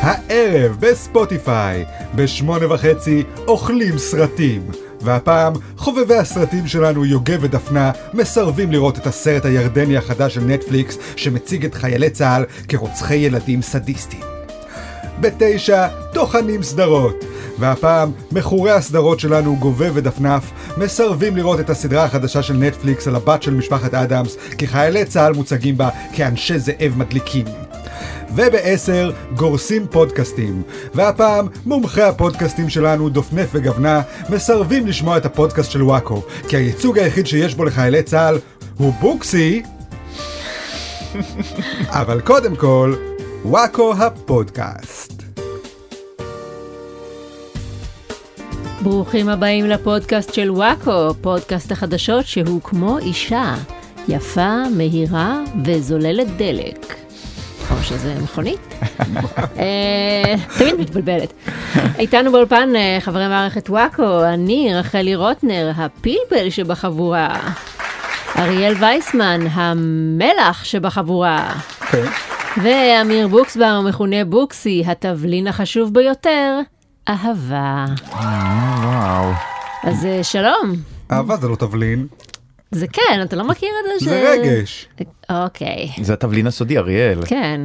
הערב בספוטיפיי, בשמונה וחצי אוכלים סרטים. והפעם חובבי הסרטים שלנו יוגב ודפנה מסרבים לראות את הסרט הירדני החדש של נטפליקס שמציג את חיילי צה"ל כרוצחי ילדים סדיסטים. בתשע טוחנים סדרות. והפעם מכורי הסדרות שלנו גובה ודפנף מסרבים לראות את הסדרה החדשה של נטפליקס על הבת של משפחת אדמס כי חיילי צה"ל מוצגים בה כאנשי זאב מדליקים. ובעשר גורסים פודקאסטים. והפעם מומחי הפודקאסטים שלנו, דופנף וגוונה, מסרבים לשמוע את הפודקאסט של וואקו, כי הייצוג היחיד שיש בו לחיילי צה"ל הוא בוקסי. אבל קודם כל, וואקו הפודקאסט. ברוכים הבאים לפודקאסט של וואקו, פודקאסט החדשות שהוא כמו אישה, יפה, מהירה וזוללת דלק. שזה מכונית. אה, תמיד מתבלבלת. איתנו באולפן אה, חברי מערכת וואקו, אני רחלי רוטנר, הפלפל שבחבורה. אריאל וייסמן, המלח שבחבורה. אוקיי. ואמיר בוקסבאום, המכונה בוקסי, התבלין החשוב ביותר, אהבה. וואו. אז אה, שלום. אהבה זה לא תבלין, זה כן, אתה לא מכיר את זה? זה רגש. אוקיי, זה התבלין הסודי, אריאל. כן.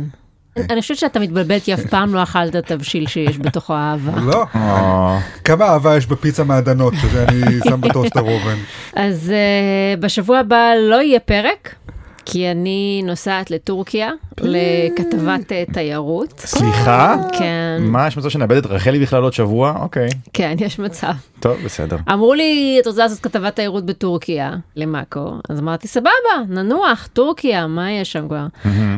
אני חושבת שאתה מתבלבל כי אף פעם לא אכלת תבשיל שיש בתוכו אהבה. לא? אה, כמה אהבה יש בפיצה מעדנות, שזה אני שם בטוסטר אובן. אז uh, בשבוע הבא לא יהיה פרק, כי אני נוסעת לטורקיה לכתבת uh, תיירות. סליחה? כן, מה, יש מצב שנאבד את רחלי בכלל עוד שבוע? אוקיי. כן, יש מצב. טוב, בסדר. אמרו לי, את רוצה לעשות כתבת תיירות בטורקיה, למאקו, אז אמרתי, סבבה, ננוח, טורקיה, מה יש שם כבר?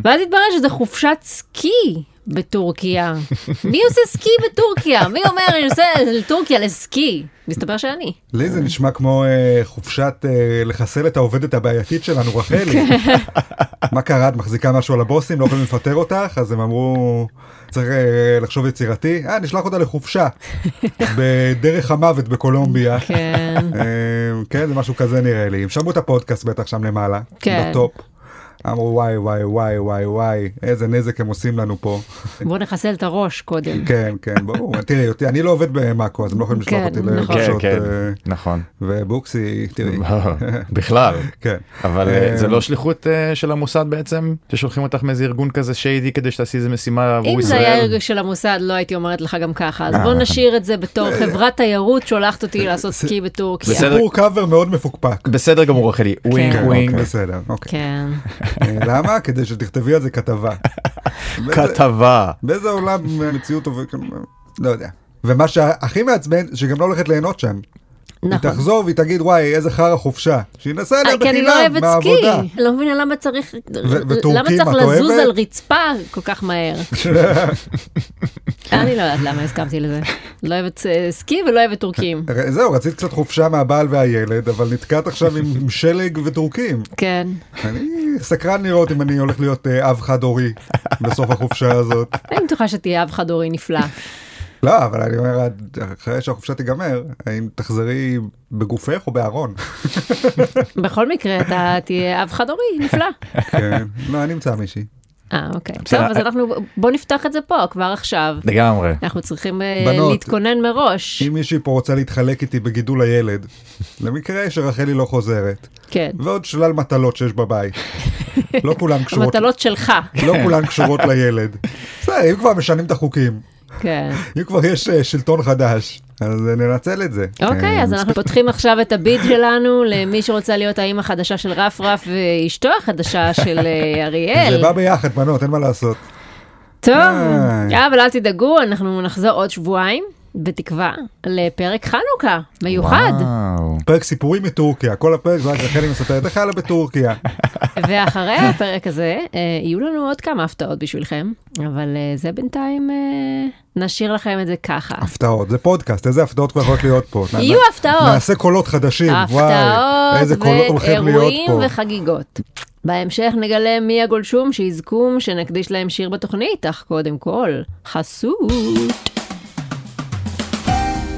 ואז התברר שזה חופשת סקי בטורקיה. מי עושה סקי בטורקיה? מי אומר, אני נוסע לטורקיה לסקי? מסתבר שאני. לי זה נשמע כמו אה, חופשת אה, לחסל את העובדת הבעייתית שלנו, רחלי. מה קרה? את מחזיקה משהו על הבוסים? לא יכולים לפטר אותך? אז הם אמרו, צריך אה, לחשוב יצירתי. אה, נשלח אותה לחופשה. בדרך המוות בקולומביה. כן. אה, כן, זה משהו כזה נראה לי. הם שמעו את הפודקאסט בטח שם למעלה. כן. בטופ. אמרו וואי וואי וואי וואי וואי, איזה נזק הם עושים לנו פה. בוא נחסל את הראש קודם. כן, כן, ברור. תראי, אותי- אני לא עובד במאקו, אז הם לא יכולים לשלוח כן, אותי נכון. כן, לחופשות. כן, אה, נכון. ובוקסי, תראי. בכלל. כן. אבל אה, אה, זה לא שליחות של המוסד בעצם? ששולחים אותך מאיזה ארגון כזה שיידי כדי שתעשי איזה משימה עבור אם זה היה ישראל? הרגש של המוסד, לא הייתי אומרת לך גם ככה. אז בוא נכון. נשאיר את זה בתור חברת תיירות שולחת אותי לעשות סקי בטורקיה. סיפור קאבר מאוד מפוקפק. בסדר גמור רחלי. ווינג כן, ווינג. אוקיי, בסדר, אוקיי. כן. למה? כדי שתכתבי על זה כתבה. כתבה. באיזה עולם המציאות עובדת, לא יודע. ומה שהכי מעצבן, שגם לא הולכת ליהנות שם. היא נכון. תחזור והיא תגיד, וואי, איזה חרא חופשה. שינסה אה, אליה כי אני לא בחינם, אוהבת מהעבודה. סקי, לא מבינה למה צריך, וטורקים, למה צריך את לזוז אוהבת? על רצפה כל כך מהר. אני לא יודעת למה הסכמתי לזה. לא אוהבת אה, סקי ולא אוהבת טורקים. זהו, רצית קצת חופשה מהבעל והילד, אבל נתקעת עכשיו עם שלג וטורקים. כן. אני סקרן לראות אם אני הולך להיות אה, אב חד הורי בסוף החופשה הזאת. אני בטוחה שתהיה אב חד הורי נפלא. לא, אבל אני אומר, אחרי שהחופשה תיגמר, האם תחזרי בגופך או בארון? בכל מקרה אתה תהיה אב חד הורי נפלא. כן, לא, אני אמצא מישהי. אה אוקיי. טוב בסדר. אז אנחנו בוא נפתח את זה פה כבר עכשיו. לגמרי. אנחנו צריכים אה, בנות. להתכונן מראש. אם מישהי פה רוצה להתחלק איתי בגידול הילד, למקרה שרחלי לא חוזרת, כן. ועוד שלל מטלות שיש בבית. לא כולן קשורות, המטלות שלך. לא כולן קשורות לילד. בסדר, אם כבר משנים את החוקים, כן. אם כבר יש אה, שלטון חדש, אז ננצל את זה. אוקיי, אה, אז אנחנו פותחים עכשיו את הביט שלנו למי שרוצה להיות האימא החדשה של רפרף ואשתו החדשה של אה, זה אריאל. בא ביחד, בנות, אין מה לעשות. טוב, אבל אל תדאגו, אנחנו נחזור עוד שבועיים, בתקווה, לפרק חנוכה מיוחד. וואו. פרק סיפורים מטורקיה, כל הפרק זה רק רחלי מספרת איך לה בטורקיה. ואחרי הפרק הזה, אה, יהיו לנו עוד כמה הפתעות בשבילכם, אבל אה, זה בינתיים, אה, נשאיר לכם את זה ככה. הפתעות, זה פודקאסט, איזה הפתעות כבר יכולות להיות פה. יהיו הפתעות. נעשה קולות חדשים, וואי, איזה הפתעות קולות הולכים להיות ואירועים. וחגיגות. בהמשך נגלה מי הגולשום שיזכום שנקדיש להם שיר בתוכנית, אך קודם כל, חסות.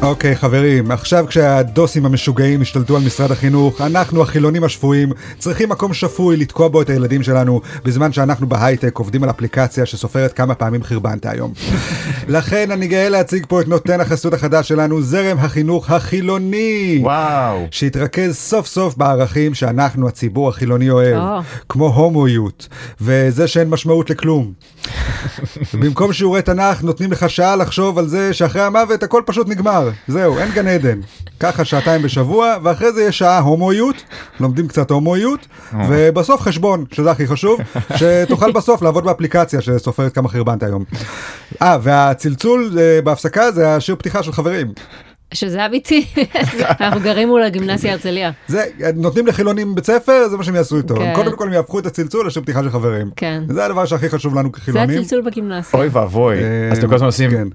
אוקיי חברים, עכשיו כשהדוסים המשוגעים השתלטו על משרד החינוך, אנחנו החילונים השפויים צריכים מקום שפוי לתקוע בו את הילדים שלנו, בזמן שאנחנו בהייטק עובדים על אפליקציה שסופרת כמה פעמים חרבנת היום. לכן אני גאה להציג פה את נותן החסות החדש שלנו, זרם החינוך החילוני. וואו. שהתרכז סוף סוף בערכים שאנחנו הציבור החילוני אוהב, או. כמו הומואיות, וזה שאין משמעות לכלום. במקום שיעורי תנ"ך נותנים לך שעה לחשוב על זה שאחרי המוות הכל פשוט נגמר. זהו, אין גן עדן. ככה שעתיים בשבוע, ואחרי זה יש שעה הומואיות, לומדים קצת הומואיות, ובסוף חשבון, שזה הכי חשוב, שתוכל בסוף לעבוד באפליקציה שסופרת כמה חרבנת היום. אה, והצלצול אה, בהפסקה זה השיר פתיחה של חברים. שזה אמיתי, אנחנו גרים מול הגימנסיה הרצליה. זה, נותנים לחילונים בית ספר, זה מה שהם יעשו איתו. כן. קודם כל הם יהפכו את הצלצול לשיר פתיחה של חברים. כן. זה הדבר שהכי חשוב לנו זה כחילונים. הצלצול בגימנסיה. אוי ואבוי. אה, אז אתם כל הזמן עושים...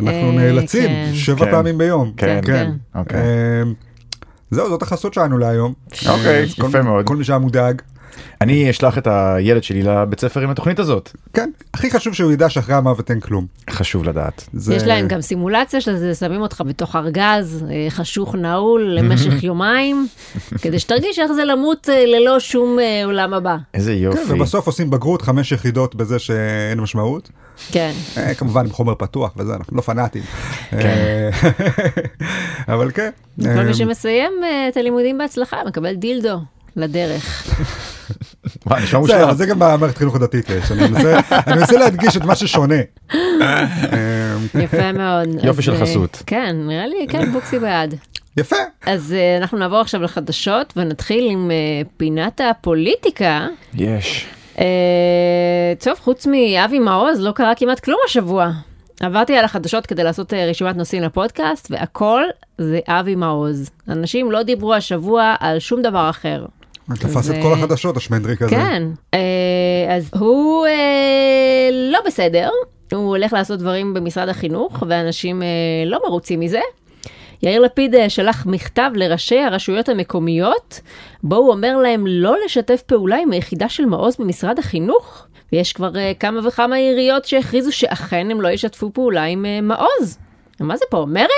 כן. אנחנו אה, נאלצים כן. שבע כן. פעמים ביום. כן, כן. אוקיי. אה, זהו, זאת החסות שלנו להיום. אוקיי, יפה מאוד. כל מי שהיה מודאג. אני אשלח את הילד שלי לבית ספר עם התוכנית הזאת. כן, הכי חשוב שהוא ידע שאחרי המוות אין כלום. חשוב לדעת. זה- יש להם גם סימולציה של זה, שמים אותך בתוך ארגז אה, חשוך נעול למשך יומיים, כדי שתרגיש איך זה למות אה, ללא שום אה, עולם הבא. איזה כן, יופי. ובסוף עושים בגרות חמש יחידות בזה שאין משמעות. כן. אה, כמובן עם חומר פתוח וזה, אנחנו לא פנאטים. כן. אבל כן. כל מי שמסיים את הלימודים בהצלחה מקבל דילדו לדרך. נשמע מושלם. זה גם במערכת חינוך הדתית יש, אני מנסה- להדגיש את מה ששונה. יפה מאוד. יופי של אה, חסות. כן, נראה לי, כן, בוקסי בעד. יפה. אז אה, אנחנו נעבור עכשיו לחדשות ונתחיל עם אה, פינת הפוליטיקה. יש. טוב, חוץ מאבי מעוז לא קרה כמעט כלום השבוע. עברתי על החדשות כדי לעשות רשימת נושאים לפודקאסט, והכל זה אבי מעוז. אנשים לא דיברו השבוע על שום דבר אחר. תפס את כל החדשות השמנדריק הזה. כן, אה, אז הוא אה, לא בסדר, הוא הולך לעשות דברים במשרד החינוך, ואנשים אה, לא מרוצים מזה. יאיר לפיד שלח מכתב לראשי הרשויות המקומיות, בו הוא אומר להם לא לשתף פעולה עם היחידה של מעוז במשרד החינוך. ויש כבר כמה וכמה עיריות שהכריזו שאכן הם לא ישתפו פעולה עם מעוז. מה זה פה, מרד?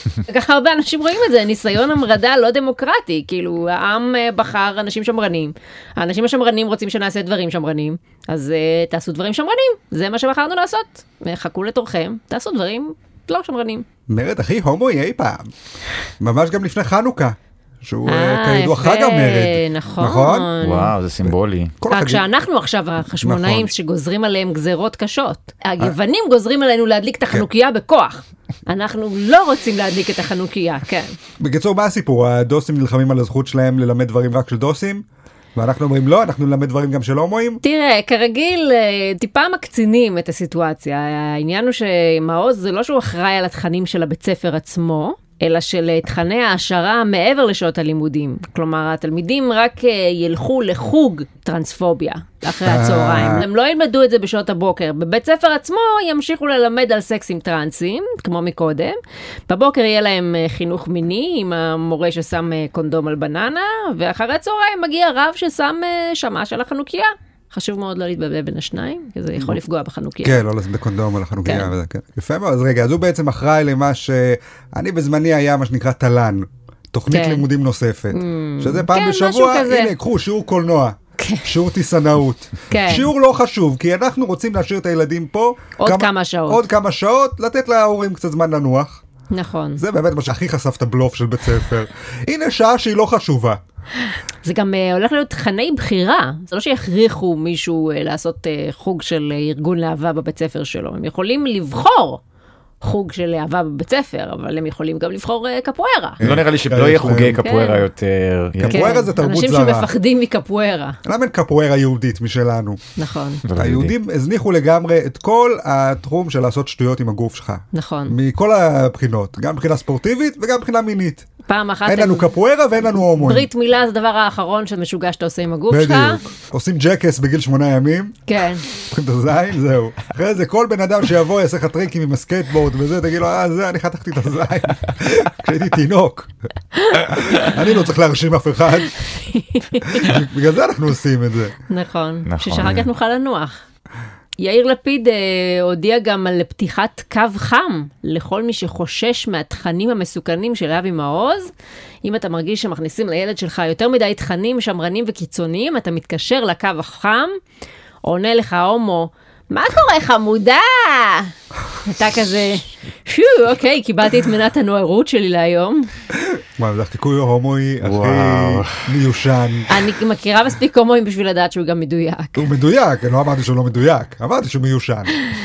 ככה הרבה אנשים רואים את זה, ניסיון המרדה לא דמוקרטי, כאילו העם אה, בחר אנשים שמרנים, האנשים השמרנים רוצים שנעשה דברים שמרנים, אז uh, תעשו דברים שמרנים, זה מה שבחרנו לעשות, אה, חכו לתורכם, תעשו דברים לא שמרנים. מרד הכי הומואי אי פעם. ממש גם לפני חנוכה. שהוא אה, אה, כידוע חג המרד. נכון. וואו, זה סימבולי. רק שאנחנו עכשיו החשמונאים נכון. שגוזרים עליהם גזרות קשות. היוונים גוזרים עלינו להדליק את החנוכיה בכוח. אנחנו לא רוצים להדליק את החנוכיה, כן. בקיצור, מה הסיפור? הדוסים נלחמים על הזכות שלהם ללמד דברים רק של דוסים? ואנחנו אומרים לא, אנחנו נלמד דברים גם של הומואים? תראה, כרגיל, אה, טיפה מקצינים את הסיטואציה. העניין הוא שמעוז זה לא שהוא אחראי על התכנים של הבית ספר עצמו, אלא של אה, תכני העשרה מעבר לשעות הלימודים. כלומר, התלמידים רק אה, ילכו לחוג טרנספוביה אחרי הצהריים. הם לא ילמדו את זה בשעות הבוקר. בבית ספר עצמו ימשיכו ללמד על סקס עם טרנסים, כמו מקודם. בבוקר יהיה להם אה, חינוך מיני עם המורה ששם אה, קונדום על בננה, ואחרי הצהריים מגיע רב ששם אה, שמש על החנוכיה. חשוב מאוד לא להתבלבל בין השניים, כי זה יכול לפגוע בחנוכיה. כן, לא לשים את הקונדום על החנוכיה כן. כן. יפה מאוד, אז רגע, אז הוא בעצם אחראי למה שאני בזמני היה מה שנקרא תל"ן, תוכנית כן. לימודים נוספת, שזה פעם כן, בשבוע. הנה, קחו שיעור קולנוע. שיעור טיסנאות. כן. שיעור לא חשוב, כי אנחנו רוצים להשאיר את הילדים פה. עוד כמה שעות. עוד כמה שעות, לתת להורים קצת זמן לנוח. נכון. זה באמת מה שהכי חשף את הבלוף של בית ספר. הנה שעה שהיא לא חשובה. זה גם uh, הולך להיות תכני בחירה. זה לא שיכריחו מישהו uh, לעשות uh, חוג של ארגון להבה בבית ספר שלו. הם יכולים לבחור חוג של להבה בבית ספר, אבל הם יכולים גם לבחור uh, קפוארה. לא נראה לי שלא יש יהיה חוגי קפוארה כן. יותר. קפוארה זה תרבות אנשים זרה. שמפחדים מקפוארה. למה אין קפוארה יהודית משלנו? נכון, לא יהודי. היהודים הזניחו לגמרי את כל התחום של לעשות שטויות עם הגוף שלך. נכון. מכל הבחינות, גם מבחינה ספורטיבית וגם מבחינה מינית. פעם אחת אין לנו קפוארה ואין לנו הומואים. ברית מילה זה הדבר האחרון שמשוגע שאתה עושה עם הגוף שלך. בדיוק. עושים ג'קס בגיל שמונה ימים, כן. חותכים את הזין, זהו. אחרי זה כל בן אדם שיבוא יעשה לך טריקים עם הסקייטבורד וזה, תגיד לו, אה, זה, אני חתכתי את הזין. כשהייתי תינוק. אני לא צריך להרשים אף אחד. בגלל זה אנחנו עושים את זה. נכון. נכון. שאחר כך נוכל לנוח. יאיר לפיד אה, הודיע גם על פתיחת קו חם לכל מי שחושש מהתכנים המסוכנים של אבי מעוז. אם אתה מרגיש שמכניסים לילד שלך יותר מדי תכנים שמרנים וקיצוניים, אתה מתקשר לקו החם, עונה לך הומו, מה קורה חמודה? אתה כזה, שו, אוקיי, קיבלתי את מנת הנוערות שלי להיום. מה, זה החיקוי ההומואי. הכי מיושן. אני מכירה מספיק הומואים בשביל לדעת שהוא גם מדויק. הוא מדויק, אני לא אמרתי שהוא לא מדויק, אמרתי שהוא מיושן.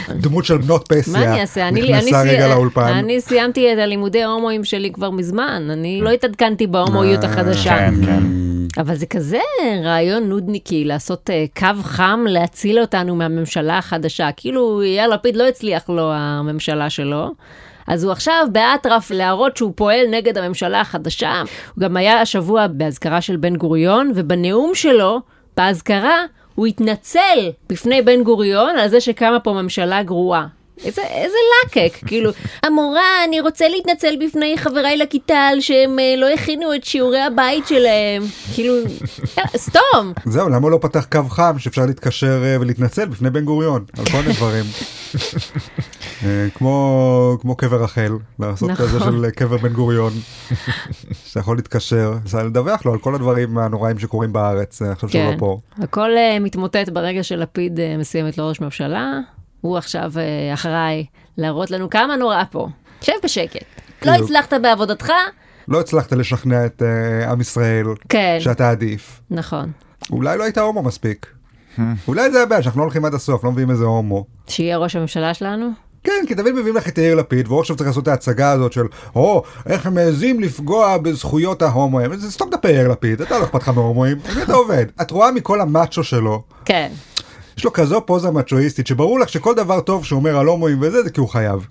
דמות של בנות מה פסיה אני אעשה? אני, אני, נכנסה רגע לאולפן. אני סיימתי את הלימודי ההומואים שלי כבר מזמן, אני לא התעדכנתי בהומואיות אה, החדשה. כן, כן. אבל זה כזה רעיון נודניקי לעשות אה, קו חם להציל אותנו מהממשלה החדשה. כאילו יאיר לפיד לא הצליח לו הממשלה שלו. אז הוא עכשיו באטרף להראות שהוא פועל נגד הממשלה החדשה. הוא גם היה השבוע באזכרה של בן גוריון, ובנאום שלו, באזכרה, הוא התנצל בפני בן גוריון על זה שקמה פה ממשלה גרועה. איזה, איזה לקק, כאילו, המורה, אני רוצה להתנצל בפני חבריי לכיתה על שהם אה, לא הכינו את שיעורי הבית שלהם. כאילו, אה, סתום. זהו, למה לא פתח קו חם שאפשר להתקשר אה, ולהתנצל בפני בן גוריון על כל מיני דברים. אה, כמו כמו קבר רחל, לעשות נכון. כזה של קבר בן גוריון, שאתה יכול להתקשר, לדווח לו על כל הדברים הנוראים שקורים בארץ, אה, עכשיו שהוא כן, לא פה. הכל מתמוטט ברגע שלפיד מסיים את לא ראש ממשלה. הוא עכשיו אה, אחראי להראות לנו כמה נורא פה. שב בשקט. לא בדיוק. הצלחת בעבודתך? לא הצלחת לשכנע את אה, עם ישראל כן, שאתה עדיף. נכון. אולי לא היית הומו מספיק. אולי זה הבעיה שאנחנו לא הולכים עד הסוף, לא מביאים איזה הומו. שיהיה ראש הממשלה שלנו? כן, כי תמיד מביאים לך את יאיר לפיד, והוא עכשיו צריך לעשות את ההצגה הזאת של, או, איך הם מעזים לפגוע בזכויות ההומואים. זה סתום את הפה יאיר לפיד, אתה לא אכפת לך מהומואים, אתה עובד? את רואה מכל המאצ'ו שלו, כן. יש לו כזו פוזה מצ'ואיסטית, שברור לך שכל דבר טוב שהוא אומר על הומואים וזה, זה כי הוא חייב.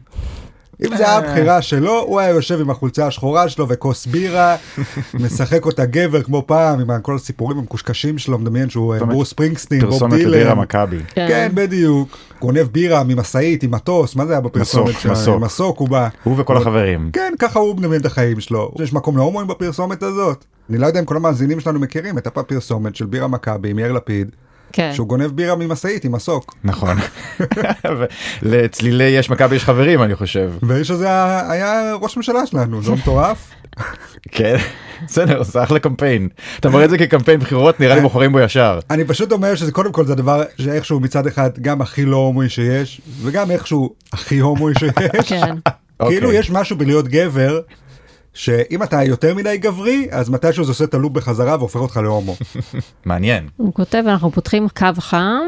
אם זה היה הבחירה שלו, הוא היה יושב עם החולצה השחורה שלו וכוס בירה, משחק אותה גבר כמו פעם, עם כל הסיפורים המקושקשים שלו, מדמיין שהוא אה, ברוס ספרינגסטין, בוב פרסומת לבירה. מכבי. כן, בדיוק. גונב בירה ממשאית עם מטוס, מה זה היה בפרסומת? מסוק. מסוק הוא בא. הוא וכל החברים. כן, ככה הוא מדמיין את החיים שלו. יש מקום להומואים בפרסומת הזאת? אני לא יודע אם כל המאזינים שלנו מכירים את הפרסומת של בירה מכבי עם יאיר לפיד, כן. שהוא גונב בירה ממשאית עם מסוק. נכון. לצלילי יש מכבי יש חברים אני חושב. והאיש הזה היה- ראש ממשלה שלנו, זה לא מטורף? כן. בסדר זה אחלה קמפיין. אתה מראה את זה כקמפיין בחירות נראה לי בוחרים בו ישר. אני פשוט אומר שזה קודם כל זה הדבר שאיכשהו מצד אחד גם הכי לא הומואי שיש, וגם איכשהו הכי הומואי שיש. כן. כאילו אוקיי. יש משהו בלהיות גבר, שאם אתה יותר מדי גברי, אז מתישהו זה עושה את הלופ בחזרה והופך אותך להומו. מעניין. הוא כותב, אנחנו פותחים קו חם,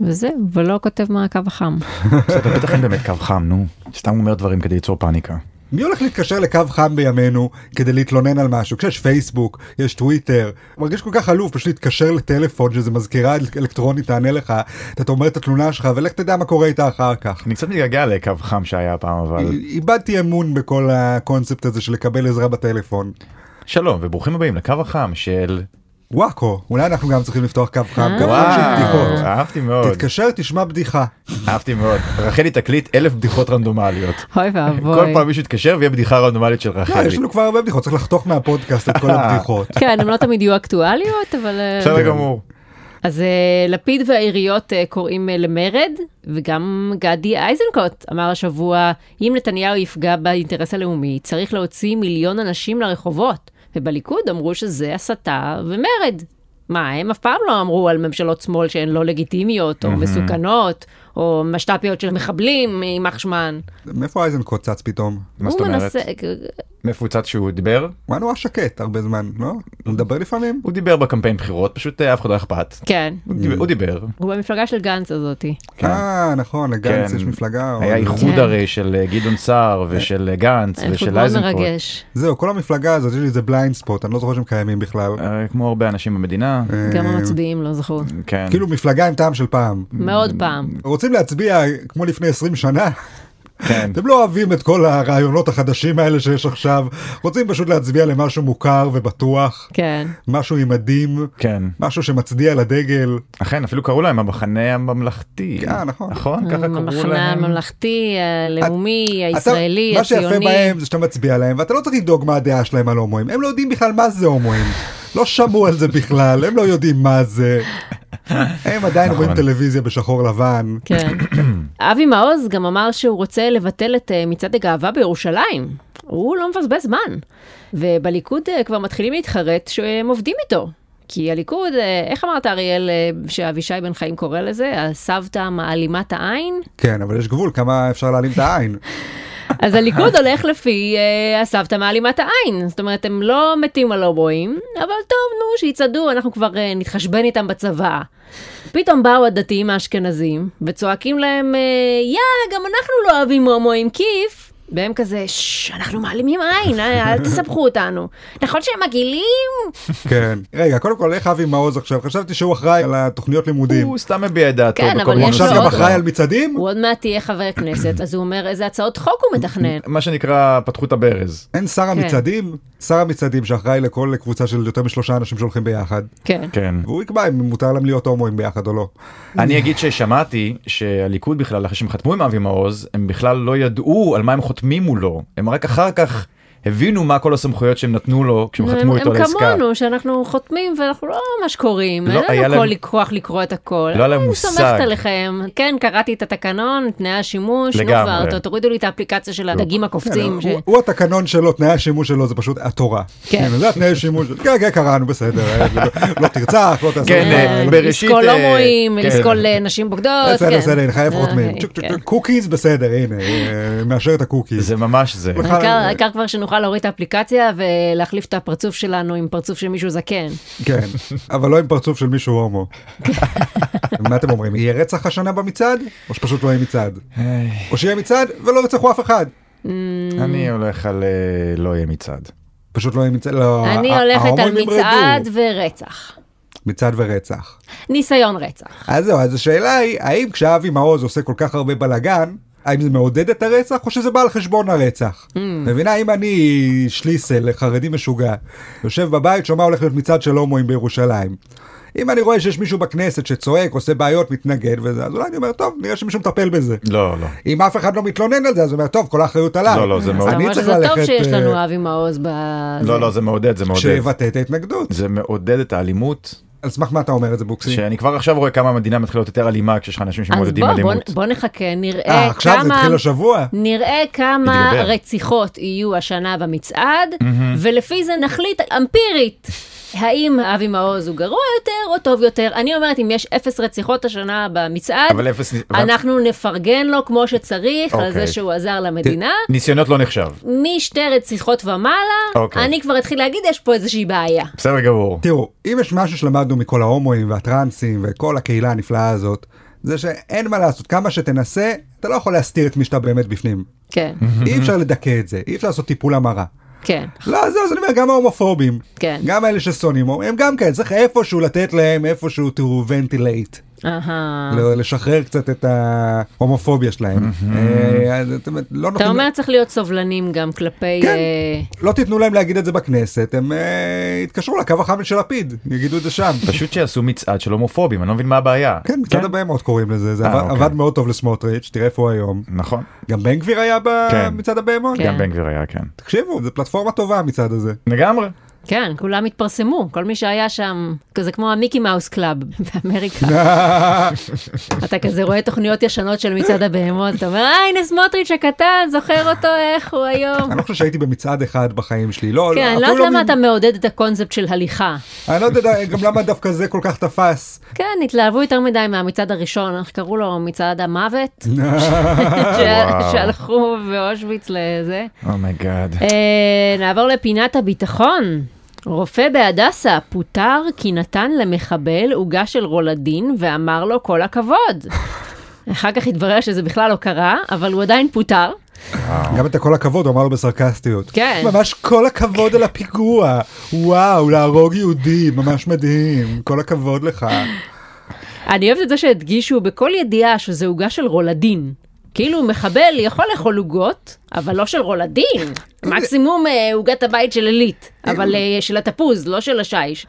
וזהו, ולא כותב מה הקו החם. בסדר, בטח אין באמת קו חם נו. סתם אומר דברים כדי ליצור פאניקה. מי הולך להתקשר לקו חם בימינו כדי להתלונן על משהו? כשיש פייסבוק, יש טוויטר, מרגיש כל כך עלוב פשוט להתקשר לטלפון שזה מזכירה אל- אלקטרונית תענה לך, אתה אומר את התלונה שלך ולך תדע מה קורה איתה אחר כך. אני קצת מתגעגע לקו חם שהיה פעם אבל. איבדתי אמון בכל הקונספט הזה של לקבל עזרה בטלפון. שלום וברוכים הבאים לקו החם של וואקו, אולי אנחנו גם צריכים לפתוח קו חם, אה. קו חם של בדיחות. אהבתי מאוד תתקשר, תשמע בדיחה. אהבתי מאוד רחלי תקליט אלף בדיחות רנדומליות. אוי כל ואבוי. פעם מישהו יתקשר ויהיה בדיחה רנדומלית של לא, רחלי. יש לנו כבר הרבה בדיחות, צריך לחתוך מהפודקאסט את כל הבדיחות. כן, הן לא תמיד יהיו אקטואליות, אבל... אה, בסדר גמור. אז אה, לפיד והעיריות אה, קוראים אה, למרד, וגם גדי איזנקוט אמר השבוע, אם נתניהו יפגע באינטרס הלאומי, צריך להוציא מיליון אנשים לרחובות. ובליכוד אמרו שזה הסתה ומרד. מה, הם אף פעם לא אמרו על ממשלות שמאל שהן לא לגיטימיות, או מסוכנות, או משת"פיות של מחבלים, יימח שמן. מאיפה אייזנקוט צץ פתאום? מה זאת אומרת? מפוצץ שהוא דיבר? הוא היה נורא שקט הרבה זמן, לא? הוא מדבר לפעמים? הוא דיבר בקמפיין בחירות פשוט אה, אף אחד לא אכפת. כן, הוא דיבר- הוא במפלגה של גנץ הזאתי. אה, נכון, לגנץ כן. יש מפלגה. היה איחוד כן. הרי של אה, גדעון סער ושל אה, גנץ ושל מאוד אייזנקוט. מרגש. זהו, כל המפלגה הזאת, יש לי איזה בליינד ספוט, אני לא זוכר שהם קיימים בכלל. כמו הרבה אנשים במדינה. גם המצביעים לא זכו. כן. כאילו מפלגה עם טעם של פעם. מאוד פעם. רוצים להצביע כמו לפני 20 שנה? כן. אתם לא אוהבים את כל הרעיונות החדשים האלה שיש עכשיו, רוצים פשוט להצביע למשהו מוכר ובטוח, כן. משהו עם מדים, כן. משהו שמצדיע לדגל. אכן אפילו קראו להם המחנה הממלכתי. אה, נכון. נכון? ככה קראו המחנה להם. הממלכתי, הלאומי, אתה- הישראלי, מה שיפה הציוני. בהם זה שאתה מצביע להם ואתה לא צריך לדאוג מה הדעה שלהם על הומואים, הם לא יודעים בכלל מה זה הומואים. לא שמעו על זה בכלל, הם לא יודעים מה זה. הם עדיין רואים נכון. טלוויזיה בשחור לבן. כן. אבי מעוז גם אמר שהוא רוצה לבטל את אה, מצעד הגאווה בירושלים. הוא לא מבזבז זמן. ובליכוד אה, כבר מתחילים להתחרט שהם עובדים איתו. כי הליכוד, אה, איך אמרת אריאל, שאבישי בן חיים קורא לזה? הסבתא מעלימת העין? כן, אבל יש גבול כמה אפשר להעלים את העין. אז הליכוד הולך לפי אה, הסבתא מעלימת העין. זאת אומרת, הם לא מתים על הומואים, אבל טוב, נו, שיצעדו, אנחנו כבר אה, נתחשבן איתם בצבא. פתאום באו הדתיים האשכנזים, וצועקים להם, אה, יא, גם אנחנו לא אוהבים הומואים, כיף. והם כזה, ששש, אנחנו מעלימים עין, אה, אל תסבכו אותנו. נכון שהם מגעילים? כן. רגע, קודם כל, איך אבי מעוז עכשיו? חשבתי שהוא אחראי על התוכניות לימודים. הוא סתם מביע את דעתו כן, אבל הוא יש עכשיו גם אחראי על מצעדים? הוא עוד מעט יהיה חבר כנסת, אז הוא אומר איזה הצעות חוק הוא מתכנן. מה שנקרא פתחו את הברז. אין שר כן. המצעדים? שר המצעדים שאחראי לכל קבוצה של יותר משלושה אנשים שהולכים ביחד. כן. כן. והוא יקבע אם מותר להם להיות הומואים ביחד או לא. אני אגיד ששמעתי שהליכוד בכלל אחרי שהם חתמו עם אבי מעוז הם בכלל לא ידעו על מה הם חותמים מולו הם רק אחר כך הבינו מה כל הסמכויות שהם נתנו לו כשהם הם, חתמו איתו הם לעסקה. כמונו, שאנחנו חותמים ואנחנו לא ממש קוראים, לא, אין לנו להם- כל כוח לקרוא את הכל. לא היה להם אני מושג. סומכת עליכם. כן, קראתי את התקנון, תנאי השימוש, נו לגמרי. ת- תורידו לי את האפליקציה של הדגים הקופצים. ש- כן, הוא- הוא התקנון שלו, תנאי השימוש שלו זה פשוט התורה. כן. זה התנאי השימוש, כן, כן, קראנו, בסדר. אה, לא תרצח, לא תעשה... כן, אה, אה, בראשית, לסקול אה, הומואים, כן. לסקול אה, נשים בוגדות. בסדר, כן. בסדר, הנה, חייב אה, חותמים. אוקיי, כן. קוקיז, בסדר, הנה, אה, מאשר את הקוקיז. זה ממש זה. העיקר כבר שנוכל להוריד את האפליקציה ולהחליף את הפרצוף שלנו עם פרצוף של מישהו זקן. כן, אבל לא עם פרצוף של מישהו הומו. מה אתם אומרים, יהיה רצח השנה במצעד? או שפשוט לא יהיה מצעד? או שיהיה מצעד ולא ירצחו אף אחד. אני הולך על אה, לא יהיה מצעד. פשוט לא יהיה מצעד, לא, אני הולכת על. מצעד ורצח. מצעד ורצח. ניסיון רצח. אז זהו, אז השאלה היא, האם כשאבי מעוז עושה כל כך הרבה בלאגן, האם זה מעודד את הרצח או שזה בא על חשבון הרצח? מבינה, אם אני שליסל, חרדי משוגע, יושב בבית, שומע הולך להיות מצעד של הומואים בירושלים. אם אני רואה שיש מישהו בכנסת שצועק, עושה בעיות, מתנגד וזה, אז אולי אני אומר, טוב, נראה שמישהו מטפל בזה. לא, לא. אם אף אחד לא מתלונן על זה, אז הוא אומר, טוב, כל האחריות עליי. לא, לא, זה אומר אני צריך שזה טוב ללכת... שיש לנו אה, אבי מעוז ב... לא, לא, זה מעודד, זה מעודד. שיבטא את ההתנגדות. זה מעודד את האלימות, על סמך מה אתה אומר את זה, בוקסי? שאני כבר עכשיו רואה כמה המדינה מתחילה להיות יותר אלימה כשיש לך אנשים אז שמעודדים בוא, בוא, אלימות. בוא נחכה, נראה אה, עכשיו זה כמה... התחיל השבוע? נראה כמה. רציחות יהיו השנה במצעד, ולפי זה נחליט אמפירית. האם אבי מעוז הוא גרוע יותר או טוב יותר? אני אומרת, אם יש אפס רציחות השנה במצעד, אבל אפס... אנחנו נפרגן לו כמו שצריך על אוקיי. זה שהוא עזר למדינה. ניסיונות לא נחשב. משתי רציחות ומעלה, אוקיי. אני כבר אתחיל להגיד, יש פה איזושהי בעיה. בסדר גמור. תראו, אם יש משהו שלמדנו מכל ההומואים והטרנסים וכל הקהילה הנפלאה הזאת, זה שאין מה לעשות, כמה שתנסה, אתה לא יכול להסתיר את מי שאתה באמת בפנים. כן, אי אפשר לדכא את זה, אי אפשר לעשות טיפול המרה. כן, לא, זהו, אז אני אומר, גם ההומופובים, כן. גם האלה ששונאים, הם גם כן, צריך איפשהו לתת להם, איפשהו to ventilate, לשחרר קצת את ההומופוביה שלהם. אה, לא אתה. אומר צריך להיות סובלנים גם כלפי... כן. אה, לא תיתנו להם להגיד את זה בכנסת, הם אה, יתקשרו לקו החם של לפיד, יגידו את זה שם. פשוט שיעשו מצעד של הומופובים, אני לא מבין מה הבעיה. כן, מצעד הבהמות קוראים לזה, זה עבד, אוקיי. עבד מאוד טוב לסמוטריץ', תראה איפה הוא היום. נכון. גם בן גביר היה כן. במצעד הבהמות? כן. גם בן גביר היה, כן. תקשיבו, זו פלטפורמה טובה המצעד הזה. לגמרי. כן, כולם התפרסמו, כל מי שהיה שם, כזה כמו ה Mickey Mouse Club באמריקה. אתה כזה רואה תוכניות ישנות של מצעד הבהמות, אתה אומר, אה, הנה סמוטריץ' הקטן, זוכר אותו, איך הוא היום. אני לא חושב שהייתי במצעד אחד בחיים שלי, לא, כן, אני לא יודעת למה מ- אתה מעודד את הקונספט של הליכה. אני לא יודע גם למה דווקא זה כל כך תפס. כן, התלהבו יותר מדי מהמצעד הראשון, איך קראו לו? מצעד המוות? שהלכו באושוויץ לזה. oh my god. אה, נעבור לפינת הביטחון. רופא בהדסה פוטר כי נתן למחבל עוגה של רולדין ואמר לו כל הכבוד. אחר כך התברר שזה בכלל לא קרה, אבל הוא עדיין פוטר. גם את הכל הכבוד, הוא אמר לו בסרקסטיות. כן. ממש כל הכבוד על הפיגוע. וואו, להרוג יהודי, ממש מדהים. כל הכבוד לך. אני אוהבת את זה שהדגישו בכל ידיעה שזה עוגה של רולדין. כאילו מחבל יכול לאכול עוגות, אבל לא של רולדין. מקסימום אה, עוגת הבית של עילית, אבל אה, של התפוז, לא של השיש.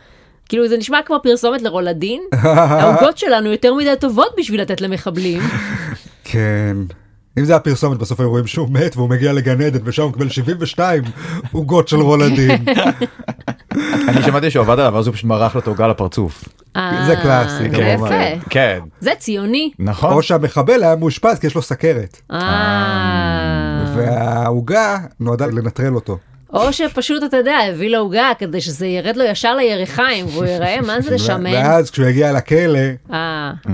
כאילו זה נשמע כמו פרסומת לרולדין. העוגות שלנו יותר מדי טובות בשביל לתת למחבלים. כן. אם זה הפרסומת, בסוף היו רואים שהוא מת והוא מגיע לגן עדן ושם הוא קיבל 72 עוגות של רולדין. אני שמעתי שהוא עבד עליו, אז הוא פשוט מרח לו את העוגה לפרצוף. אה, זה קלאסי, זה. יפה. כן, זה ציוני. נכון. או שהמחבל היה מאושפז כי יש לו סכרת, אה. והעוגה נועדה לנטרל אותו. או שפשוט, אתה יודע, הביא לו עוגה כדי שזה ירד לו ישר לירכיים, והוא יראה מה זה לשמן. ואז כשהוא יגיע לכלא, אה. אה,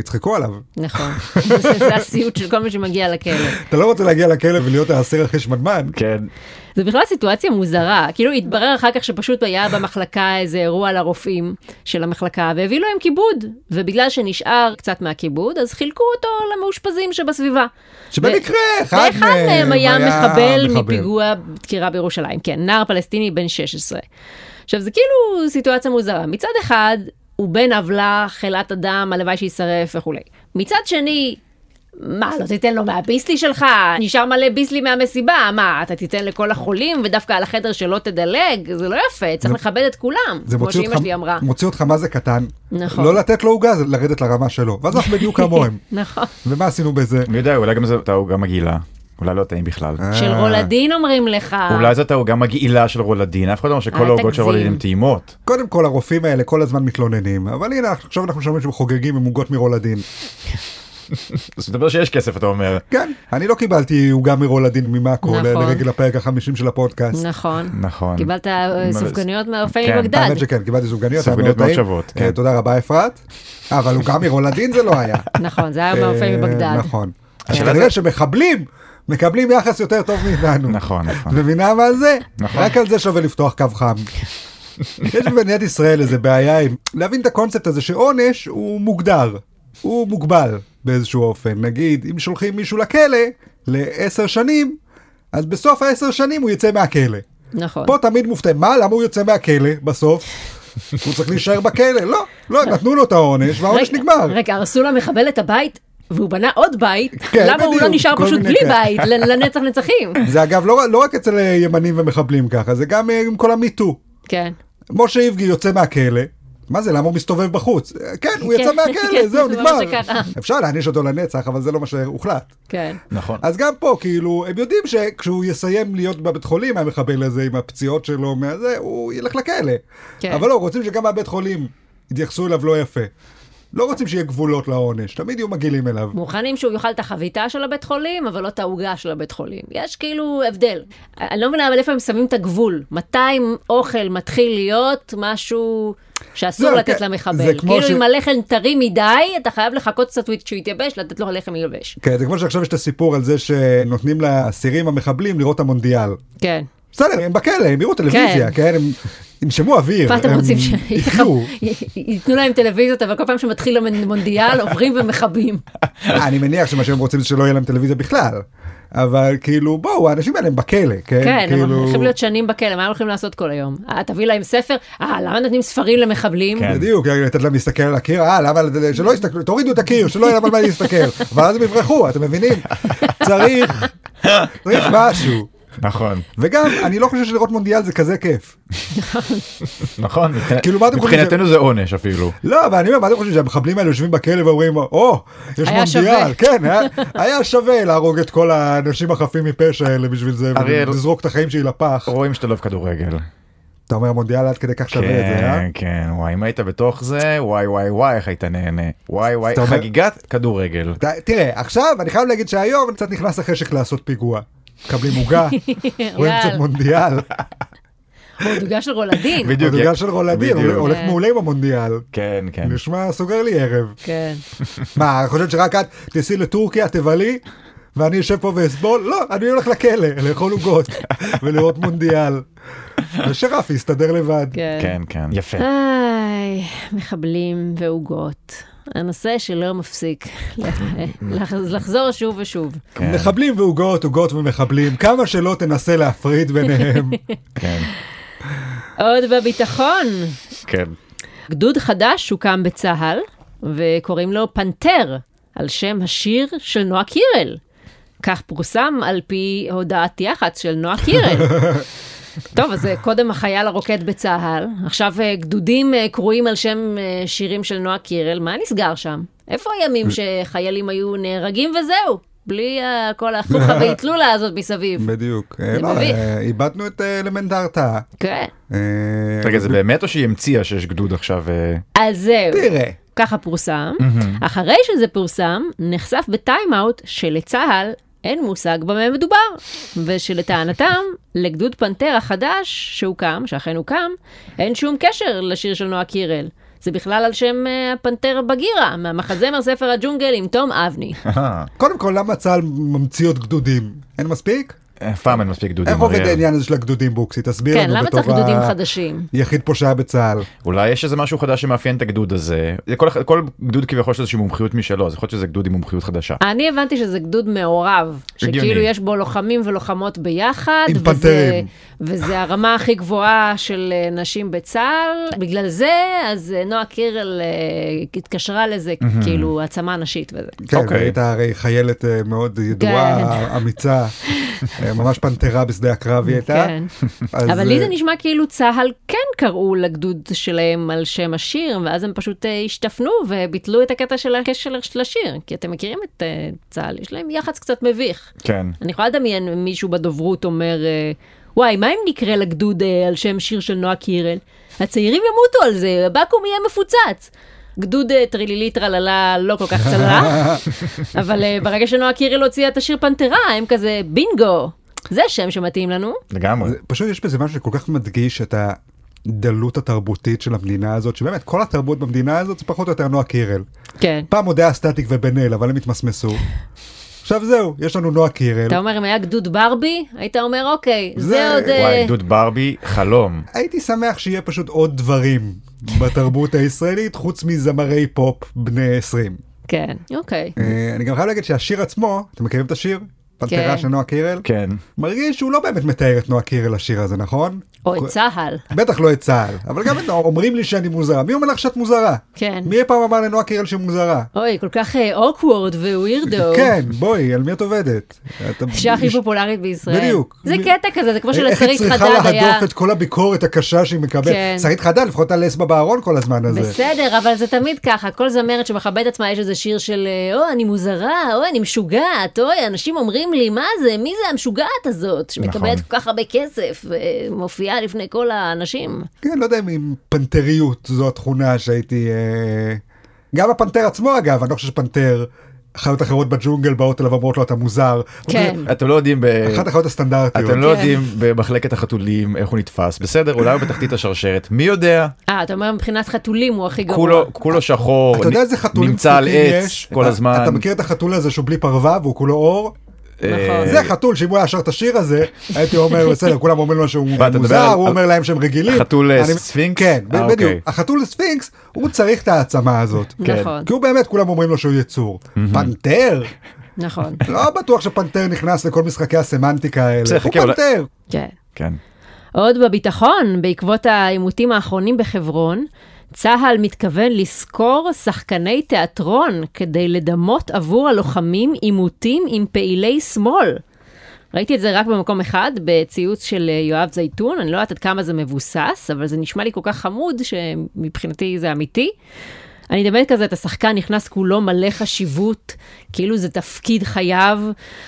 יצחקו עליו. נכון. זה- זה הסיוט של כל מי שמגיע לכלא. אתה לא רוצה להגיע לכלא ולהיות האסיר הכי שמנמן. כן. זה בכלל סיטואציה מוזרה, כאילו התברר אחר כך שפשוט היה במחלקה איזה אירוע לרופאים של המחלקה והביא להם כיבוד, ובגלל שנשאר קצת מהכיבוד אז חילקו אותו למאושפזים שבסביבה. שבמקרה ו- אחד מהם היה מחבל מחבל. מפיגוע דקירה בירושלים, כן, נער פלסטיני בן 16. עכשיו זה כאילו סיטואציה מוזרה, מצד אחד הוא בן עוולה, חלאת אדם, הלוואי שיישרף וכולי. מצד שני, מה, לא תיתן לו מהביסלי שלך? נשאר מלא ביסלי מהמסיבה, מה, אתה תיתן לכל החולים ודווקא על החדר שלא תדלג? זה לא יפה, צריך לכבד את כולם, זה כמו שאימא שלי אמרה. מוציא אותך מה זה קטן. נכון. לא לתת לו עוגה זה לרדת לרמה שלו. ואז אנחנו בדיוק כמוהם. נכון. ומה עשינו בזה? מי יודע, אולי גם זאת העוגה מגעילה. אולי לא טעים בכלל. של אה, רולדין אומרים לך. אולי זאת העוגה מגעילה של רולדין, אף אחד לא אומר שכל העוגות של. רולדין הן טעימות. קודם כל הרופאים האלה כל הזמן מתלוננים, אבל הנה עכשיו אנחנו שומעים שהם חוגגים עם עוגות מרולדין. אז מדבר שיש כסף אתה אומר. כן, אני לא קיבלתי עוגה מרולדין ממאקו נכון. לרגל הפרק החמישים של הפודקאסט. נכון. נכון. קיבלת סופגניות מהרופאים כן, מבגדד. האמת שכן, קיבלתי סופגניות, סופגניות מאוד. שוות, אה, כן. תודה רבה אפרת. אבל עוגה מרולדין זה לא היה. נכון, זה היה מהרופאים אה, מבגדד. נכון. כנראה שמחבלים מקבלים יחס יותר טוב מאיתנו. נכון, נכון. מבינה מה זה? נכון. רק על זה שווה לפתוח קו חם. יש במדינת ישראל איזה בעיה עם להבין את הקונספט הזה שעונש הוא מוגדר, הוא מוגבל באיזשהו אופן. נגיד, אם שולחים מישהו לכלא לעשר שנים, אז בסוף העשר שנים הוא יצא מהכלא. נכון. פה תמיד מופתע, מה, למה הוא יוצא מהכלא בסוף? הוא צריך להישאר בכלא? לא, לא, נתנו לו את העונש והעונש נגמר. רגע, הרסו למחבל את הבית, והוא בנה עוד בית, כן, למה הוא לא בדיוק, נשאר פשוט בלי כאלה. בית לנצח נצחים? זה אגב לא, לא רק אצל ימנים ומחבלים ככה, זה גם אה, עם כל המיטו. כן. משה איבגי יוצא מהכלא, מה זה, למה הוא מסתובב בחוץ? אה, כן, הוא יצא כן, מהכלא, כן, זהו, נגמר. אפשר להעניש אותו לנצח, אבל זה לא מה שהוחלט. כן. נכון. אז גם פה, כאילו, הם יודעים שכשהוא יסיים להיות בבית חולים, המחבל הזה, עם הפציעות שלו, מהזה, הוא ילך לכלא. כן. אבל לא, רוצים שגם מהבית חולים יתייחסו אליו לא יפה. לא רוצים שיהיה גבולות לעונש, תמיד יהיו מגעילים אליו. מוכנים שהוא יאכל את החביתה של הבית חולים, אבל לא את העוגה של הבית חולים. יש כאילו הבדל. אני לא מבינה אבל איפה הם שמים את הגבול. מתי אוכל מתחיל להיות משהו שאסור זהו, לתת כן, למחבל. כאילו ש- אם הלחם טרי מדי, אתה חייב לחכות קצת כשהוא יתייבש, לתת לו הלחם יבש. כן, זה כמו שעכשיו יש את הסיפור על זה שנותנים לאסירים המחבלים לראות המונדיאל. כן. בסדר, הם בכלא, הם יראו טלוויזיה, כן? הם ינשמו אוויר, מה אתם הם רוצים יחיו. שייתנו להם טלוויזיות, אבל כל פעם שמתחיל המונדיאל עוברים ומכבים. אני מניח שמה שהם רוצים זה שלא יהיה להם טלוויזיה בכלל. אבל כאילו, בואו, האנשים האלה הם בכלא, כן? כן, הם כאילו... הולכים להיות שנים בכלא, מה הם הולכים לעשות כל היום? אה, תביא להם ספר? אה, למה נותנים ספרים למחבלים? כן. בדיוק, לתת להם להסתכל על הקיר, אה, למה, שלא יסתכלו, תורידו את הקיר, שלא יהיה להם על מה להסתכל, אבל אז הם יברחו, אתם מבינים? צריך, צריך משהו. נכון. וגם, אני לא חושב שלראות מונדיאל זה כזה כיף. נכון. כאילו, מה אתם חושבים מבחינתנו זה עונש אפילו. לא, אבל אני אומר, מה אתם חושבים שהמחבלים האלה יושבים בכלא ואומרים, או, יש מונדיאל, שווה." כן, היה- שווה להרוג את כל האנשים החפים מפשע האלה בשביל זה, ולזרוק את החיים שלי לפח. רואים שאתה לא אוהב כדורגל. אתה אומר מונדיאל עד כדי כך שווה את זה, אה? כן, כן, וואי, אם היית בתוך זה, וואי וואי וואי, איך היית נהנה. וואי וואי, חגיגת כדורגל. ת- תראה, עכשיו אני חייב להגיד שהיום קצת נכנס החשק לעשות פיגוע. מקבלים עוגה, רואים קצת. מונדיאל, או דוגה של רולדין. בדיוק. עוגה של רולדין. הולך כן. מעולה עם המונדיאל. כן, כן. נשמע סוגר לי ערב. כן. מה, את חושבת שרק את תיסעי לטורקיה, תבלי, ואני יושב פה ואסבול? לא, אני הולך לכלא, לאכול עוגות ולראות מונדיאל. ושרפי יסתדר לבד. כן. כן, כן. יפה. איי, מחבלים ועוגות. הנושא שלא מפסיק לח- לחזור שוב ושוב. כן, מחבלים ועוגות, עוגות ומחבלים, כמה שלא תנסה להפריד ביניהם. כן, עוד בביטחון, כן. גדוד חדש הוקם בצה"ל, וקוראים לו פנתר, על שם השיר של נועה קירל. כך פורסם על פי הודעת יח"צ של נועה קירל. טוב, אז אה, קודם החייל הרוקד בצה"ל, עכשיו אה, גדודים אה, קרויים על שם שירים של נועה קירל, מה נסגר שם? איפה הימים שחיילים היו נהרגים וזהו? בלי כל החוכא ואטלולה הזאת מסביב. בדיוק. זה לא, מביך. איבדנו את אלמנט ההרתעה. כן. רגע, זה באמת או שהיא המציאה שיש גדוד עכשיו? אז זהו. תראה. ככה פורסם. אחרי שזה פורסם, נחשף בטיים-אאוט שלצה"ל אין מושג במה מדובר, ושלטענתם, לגדוד פנתר החדש שהוקם, שאכן הוקם, אין שום קשר לשיר של נועה קירל. זה בכלל על שם אה, הפנתר בגירה, מהמחזמר ספר הג'ונגל עם תום אבני. קודם כל, למה צה"ל ממציא עוד גדודים? אין מספיק? אף פעם אין מספיק גדודים. איך עובד. העניין הזה של הגדודים בוקסי? תסביר כן, לנו למה בתור צריך גדודים חדשים? יחיד פושע בצה"ל. אולי יש איזה משהו חדש שמאפיין את הגדוד הזה. זה כל, כל גדוד כביכול יש איזושהי מומחיות משלו, אז יכול להיות שזה גדוד עם מומחיות חדשה. אני הבנתי שזה גדוד מעורב. שכאילו יש בו לוחמים ולוחמות ביחד, עם וזה, פנתרים. וזה הרמה הכי גבוהה של אה, נשים בצה"ל, בגלל זה, אז אה, נועה קירל אה, התקשרה לזה, כאילו העצמה נשית וזה. כן, אוקיי. הייתה הרי חיילת מאוד ידועה, כן. אמיצה, ממש פנתרה בשדה הקרב היא הייתה. כן. אז, אבל לי זה אה, נשמע כאילו צה"ל כן קראו לגדוד שלהם על שם השיר, ואז הם פשוט אה, השתפנו וביטלו את הקטע של הקשר של השיר, כי אתם מכירים את אה, צה"ל, יש להם יח"צ קצת מביך. כן. אני יכולה לדמיין מישהו בדוברות אומר, וואי, מה אם נקרא לגדוד אה, על שם שיר של נועה קירל? הצעירים ימותו על זה, הבקו"ם יהיה מפוצץ. גדוד אה, טרילילי טרללה לא כל כך צלח, אבל אה, ברגע שנועה קירל הוציאה את השיר פנתרה, הם כזה בינגו. זה שם שמתאים לנו. לגמרי. זה- פשוט יש בזה משהו שכל כך מדגיש את הדלות התרבותית של המדינה הזאת, שבאמת כל התרבות במדינה הזאת זה פחות או יותר נועה קירל. כן. פעם עוד היה סטטיק ובן אל, אבל הם התמסמסו. עכשיו זהו, יש לנו נועה קירל. אתה אומר אם היה גדוד ברבי, היית אומר אוקיי, זה- זה עוד... אה, וואי, גדוד ברבי, חלום. הייתי שמח שיהיה פשוט עוד דברים בתרבות הישראלית, חוץ מזמרי פופ בני 20. כן, אוקיי. אה, אני גם חייב להגיד שהשיר עצמו, אתם מכירים את השיר? פנתרה כן. של נועה קירל? כן. מרגיש שהוא לא באמת מתאר את נועה קירל השיר הזה, נכון? או את צה"ל. בטח לא את צה"ל, אבל גם את נועה, אומרים לי שאני מוזרה. מי אומר לך שאת מוזרה? כן. מי פעם אמר לנועה קירל שהיא מוזרה? אוי, כל כך אוקוורד ווירדו. כן, בואי, על מי את עובדת? אישה הכי פופולרית בישראל. בדיוק. זה קטע כזה, זה כמו איך שלשרית היא צריכה חדד היה... להדוף את כל הביקורת הקשה שהיא מקבלת? כן. שרית חדד לפחות על לסבה בארון כל הזמן הזה. בסדר, אבל זה תמיד ככה, כל זמרת שמכבדת עצמה יש איזה שיר של אה, אוי, אני מוזרה, אוי, אני משוגעת, אוי, אנשים אומרים לי, מה זה, מי זה המשוגעת הזאת, שמקבלת נכון. כל כך הרבה כסף, ומופיעה לפני כל האנשים. כן, לא יודע אם פנתריות זו התכונה שהייתי... אה, גם הפנתר עצמו אגב, אני לא חושב שפנתר, חיות אחרות בג'ונגל באות אליו ואומרות לו אתה מוזר. כן. אתם לא יודעים ב... אחת החיות הסטנדרטיות. אתם לא כן. יודעים במחלקת החתולים איך הוא נתפס בסדר אולי הוא בתחתית השרשרת מי יודע אה, אתה אומר מבחינת חתולים הוא הכי גרוע. כולו שחור נמצא על עץ? כל הזמן אתה מכיר את החתול הזה שהוא בלי פרווה והוא כולו אור? נכון. זה חתול שאם הוא היה שר את השיר הזה, הייתי אומר בסדר, כולם אומרים לו שהוא מוזר, הוא אומר להם שהם רגילים. חתול, אה, ספינקס? כן, אה, בדיוק. אוקיי. החתול ספינקס, הוא צריך את העצמה הזאת. כן. נכון, כי הוא באמת, כולם אומרים לו שהוא יצור. פנתר? נכון, לא בטוח שפנתר נכנס לכל משחקי הסמנטיקה האלה. הוא פנתר. כן. כן עוד בביטחון, בעקבות העימותים האחרונים בחברון, צה"ל מתכוון לשכור שחקני תיאטרון כדי לדמות עבור הלוחמים עימותים עם פעילי שמאל. ראיתי את זה רק במקום אחד, בציוץ של אה, יואב זייתון, אני לא יודעת עד כמה זה מבוסס, אבל זה נשמע לי כל כך חמוד, שמבחינתי זה אמיתי. אני מדמיינת כזה את השחקן נכנס כולו מלא חשיבות, כאילו זה תפקיד חייו.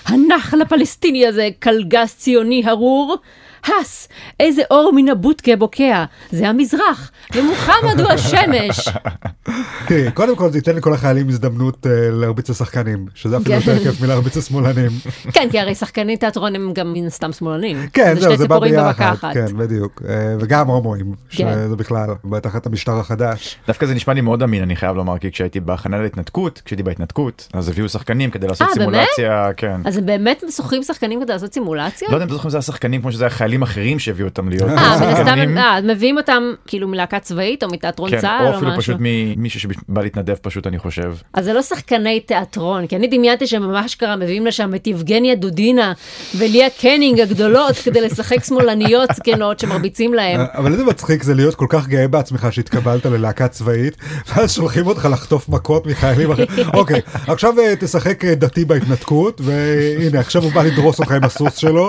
הנחל הפלסטיני הזה, קלגס ציוני ארור. הס, איזה אור מן הבוטקה בוקע, זה המזרח, ומוחמד הוא השמש. תראי, קודם כל זה ייתן לכל החיילים הזדמנות אה, להרביץ לשחקנים, שזה אפילו כן. יותר כיף מלהרביץ לשמאלנים. כן, כי הרי שחקני תיאטרון הם גם מן הסתם שמאלנים. כן, זהו, זה בא ביחד. אחת. כן, בדיוק. אה, וגם הומואים, כן. שזה בכלל, בתחת המשטר החדש. דווקא זה נשמע לי מאוד אמין אני חייב לומר כי כשהייתי בהכנה להתנתקות כשהייתי בהתנתקות אז הביאו שחקנים כדי לעשות אה, באמת? סימולציה כן. אז הם באמת שוכרים שחקנים כדי לעשות סימולציה? לא יודע אם אתם זוכרים זה היה שחקנים כמו שזה היה חיילים אחרים שהביאו אותם להיות אה, מן הסתם, שחקנים. אה, מביאים אותם כאילו מלהקה צבאית או מתיאטרון כן, צה"ל או או אפילו משהו. פשוט ממישהו שבא להתנדב פשוט אני חושב. אז זה לא שחקני תיאטרון, כי אני דמיינתי שהם ממש קרה מביאים לשם את יבגניה דודינה וליה קנינג הגדולות כדי לשחק שמאלניות זקנות שמרביצים להם. אבל איזה מצחיק זה להיות כל כך גאה בעצמך שהתקבלת ללהקה צבאית, ואז שולחים אותך לחטוף מכות מחיילים אחרים. אוקיי, עכשיו אה, תשחק אה, דתי בהתנתקות, והנה עכשיו הוא בא לדרוס אותך עם הסוס שלו.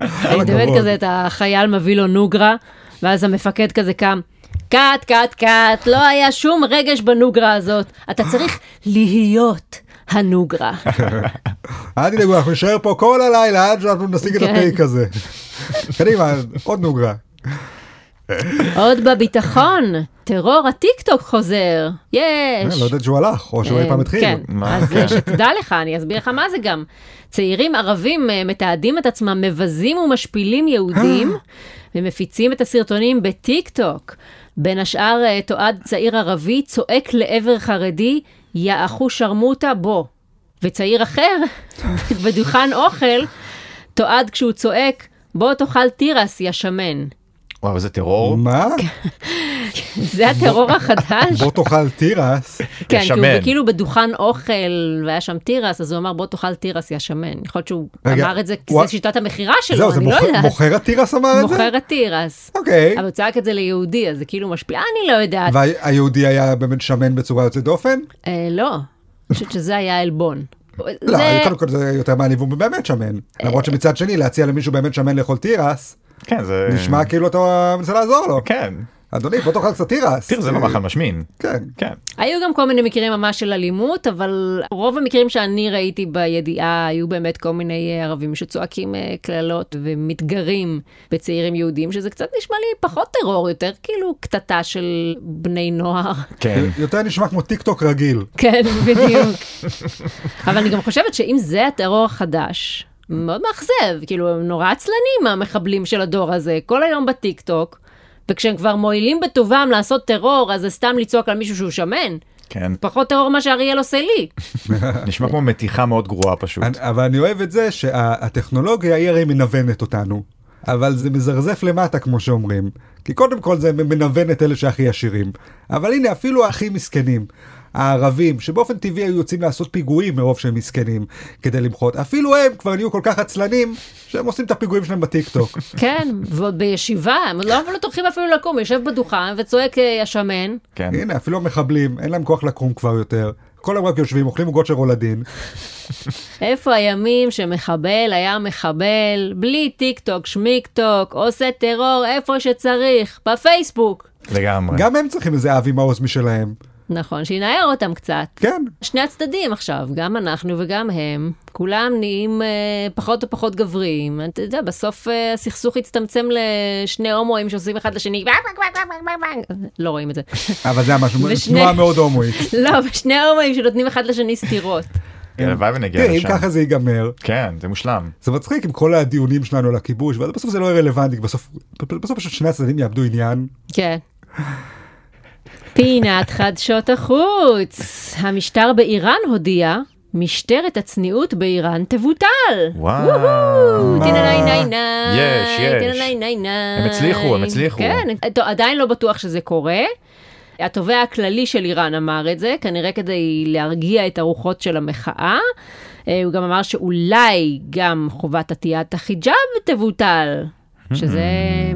אני הכבוד. כזה את החייל מביא לו נוגרה, ואז המפקד כזה קם. קאט, קאט, קאט, לא היה שום רגש בנוגרה הזאת. אתה צריך להיות הנוגרה. אל תדאגו, אנחנו נשאר פה כל הלילה עד שאנחנו נשיג את כן. הטייק הזה. קדימה, עוד נוגרה. עוד בביטחון, טרור הטיקטוק חוזר, יש. לא יודעת שהוא הלך, או שהוא אי פעם התחיל. כן? אז אה, שתדע לך, אני אסביר לך מה זה גם. צעירים ערבים אה, מתעדים את עצמם מבזים ומשפילים יהודים, ומפיצים את הסרטונים בטיק טוק. בין השאר אה, תועד צעיר ערבי צועק לעבר חרדי, יא אחו שרמוטה בוא. וצעיר אחר, בדוכן אוכל, תועד כשהוא צועק, בוא תאכל תירס, יא שמן. וואו איזה טרור. מה? זה הטרור החדש. בוא תאכל תירס. כן, כי הוא. כאילו בדוכן אוכל והיה שם תירס, אז הוא אמר בוא תאכל תירס יא שמן. יכול להיות שהוא אמר את זה, כי זה שיטת המכירה שלו, אני לא יודעת. מוכר התירס אמר את זה? מוכר התירס. אוקיי. אבל הוא צעק את זה ליהודי, אז זה כאילו משפיע, אני לא יודעת. והיהודי היה באמת שמן בצורה יוצאת דופן? אה, לא, אני חושבת שזה היה עלבון. לא, קודם כל זה יותר מעליב, הוא באמת שמן. למרות שמצד שני, להציע למישהו באמת שמן לאכול תירס, כן זה נשמע כאילו אתה מנסה לעזור לו. כן. אדוני, בוא תאכל קצת תירס. תראה זה לא מאכל משמין. כן. כן. היו גם כל מיני מקרים ממש של אלימות, אבל רוב המקרים שאני ראיתי בידיעה היו באמת כל מיני אה, ערבים שצועקים אה, קללות ומתגרים בצעירים יהודים, שזה קצת נשמע לי פחות טרור, יותר כאילו קטטה של בני נוער. כן. יותר נשמע כמו טיק טוק רגיל. כן, בדיוק. אבל אני גם חושבת שאם זה הטרור החדש, מאוד מאכזב, כאילו הם נורא עצלנים המחבלים של הדור הזה, כל היום בטיק טוק, וכשהם כבר מועילים בטובם לעשות טרור, אז זה סתם לצעוק על מישהו שהוא שמן. כן. פחות טרור מה שאריאל עושה לי. נשמע כמו מתיחה מאוד גרועה פשוט. אני- אבל אני אוהב את זה שהטכנולוגיה היא הרי מנוונת אותנו. אבל זה מזרזף למטה כמו שאומרים. כי קודם כל זה מנוון את אלה שהכי עשירים. אבל הנה אפילו הכי מסכנים. הערבים שבאופן טבעי היו יוצאים לעשות פיגועים מרוב שהם מסכנים כדי למחות אפילו הם כבר נהיו כל כך עצלנים שהם עושים את הפיגועים שלהם בטיק טוק. כן, ועוד בישיבה, הם לא לא טורחים אפילו לקום, יושב בדוכן וצועק אה, השמן. כן. הנה אפילו המחבלים אין להם כוח לקום כבר יותר. כל היום רק יושבים אוכלים עוגות של רולדין. איפה הימים שמחבל היה מחבל, בלי טיק טוק, שמיק טוק, עושה טרור איפה שצריך, בפייסבוק. לגמרי. גם הם צריכים איזה אבי מעוז משלהם. נכון, שינער אותם קצת. כן. שני הצדדים עכשיו, גם אנחנו וגם הם, כולם נהיים אה, פחות ופחות גבריים. אתה יודע, בסוף אה, הסכסוך הצטמצם לשני הומואים שעושים אחד לשני, לא רואים את זה. אבל זה ושני- תנועה מאוד הומואית. לא, ושני הומואים שנותנים אחד לשני סטירות. כן, הלוואי ונגיע תראה אם לשם. ככה זה ייגמר. כן זה מושלם. זה מצחיק עם כל הדיונים שלנו על הכיבוש אבל בסוף זה לא יהיה רלוונטי בסוף פשוט שני הצדדים יאבדו עניין. כן. פינת חדשות החוץ. המשטר באיראן הודיע, משטרת הצניעות באיראן תבוטל. וואו. וואו, מה? טינניינייניי, יש, יש. טינניינייניי. הם הצליחו, הם הצליחו. כן, עדיין לא בטוח שזה קורה. התובע הכללי של איראן אמר את זה, כנראה כדי להרגיע את הרוחות של המחאה. אה, הוא גם אמר שאולי גם חובת עטיית החיג'אב תבוטל. שזה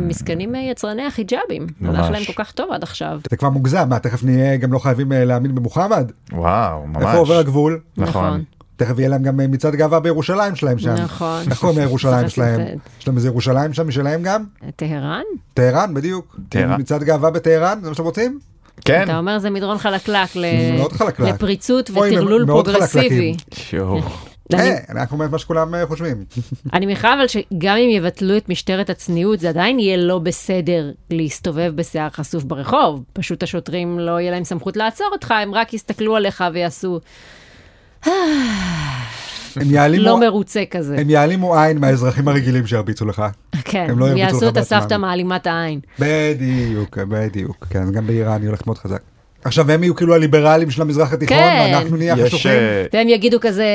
מסכנים אה, יצרני החיג'אבים. הלך ממש. להם כל כך טוב עד עכשיו. זה כבר מוגזם מה תכף נהיה גם לא חייבים אה, להאמין במוחמד. וואו ממש. איפה עובר הגבול? נכון. תכף יהיה להם גם אה, מצעד גאווה בירושלים שלהם שם. נכון. איך קוראים לירושלים שלהם? יש להם איזה ירושלים שם משלהם גם? טהרן? טהרן בדיוק. טהרן. מצעד גאווה בטהרן זה מה שאתם רוצים? כן. אתה אומר זה מדרון חלקלק. לפריצות וטרלול פרוגרסיבי. אני- אה, אני רק אומר מה שכולם אה, חושבים. אני מניחה אבל שגם אם יבטלו את משטרת הצניעות, זה עדיין יהיה לא בסדר להסתובב בשיער חשוף ברחוב. פשוט השוטרים לא יהיה להם סמכות לעצור אותך, הם רק יסתכלו עליך ויעשו הם יעלימו- לא מרוצה כזה. הם יעלימו עין מהאזרחים הרגילים שירביצו לך. כן, הם לא יעשו את הסבתא. מעלימת העין. בדיוק, בדיוק. כן, גם באיראן היא הולכת מאוד חזק. עכשיו הם יהיו כאילו הליברלים של המזרח התיכון, כן. ואנחנו נהיה יש... החשוכים. אה, והם יגידו כזה,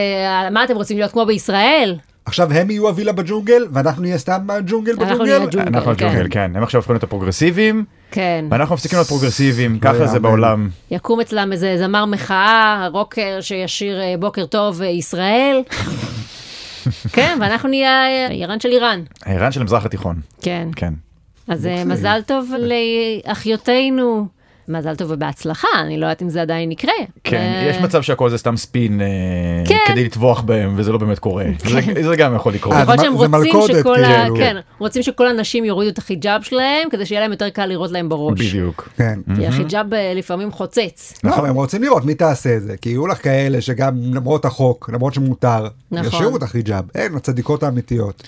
מה אתם רוצים להיות כמו בישראל? עכשיו הם יהיו הווילה בג'ונגל, ואנחנו נהיה סתם ג'ונגל אנחנו בג'ונגל. נהיה ג'ונגל. אנחנו כן. הג'ונגל, כן. הם עכשיו הפכו להיות הפרוגרסיביים, כן. ואנחנו מפסיקים להיות פרוגרסיביים, ככה זה. בעולם. יקום אצלם איזה זמר מחאה, רוקר שישיר אה, בוקר טוב אה, ישראל. כן, ואנחנו נהיה אה, איראן של איראן. האיראן של המזרח התיכון. כן. כן. אז אה, אוקיי. מזל טוב לאחיותינו מזל טוב ובהצלחה, אני לא יודעת אם זה עדיין יקרה. כן, אה, יש מצב שהכל זה סתם ספין אה, כן. כדי לטבוח בהם וזה לא באמת קורה. זה- זה גם יכול לקרות. אה, יכול להיות שהם רוצים שכל ה... כאילו. כן, רוצים שכל הנשים יורידו את החיג'אב שלהם, כדי שיהיה להם יותר קל לראות להם בראש. בדיוק. כן. כי החיג'אב לפעמים חוצץ. לא, אבל הם רוצים לראות מי תעשה את זה, כי יהיו לך כאלה שגם למרות החוק, למרות שמותר, נכון. ישאירו את החיג'אב, הם הצדיקות האמיתיות.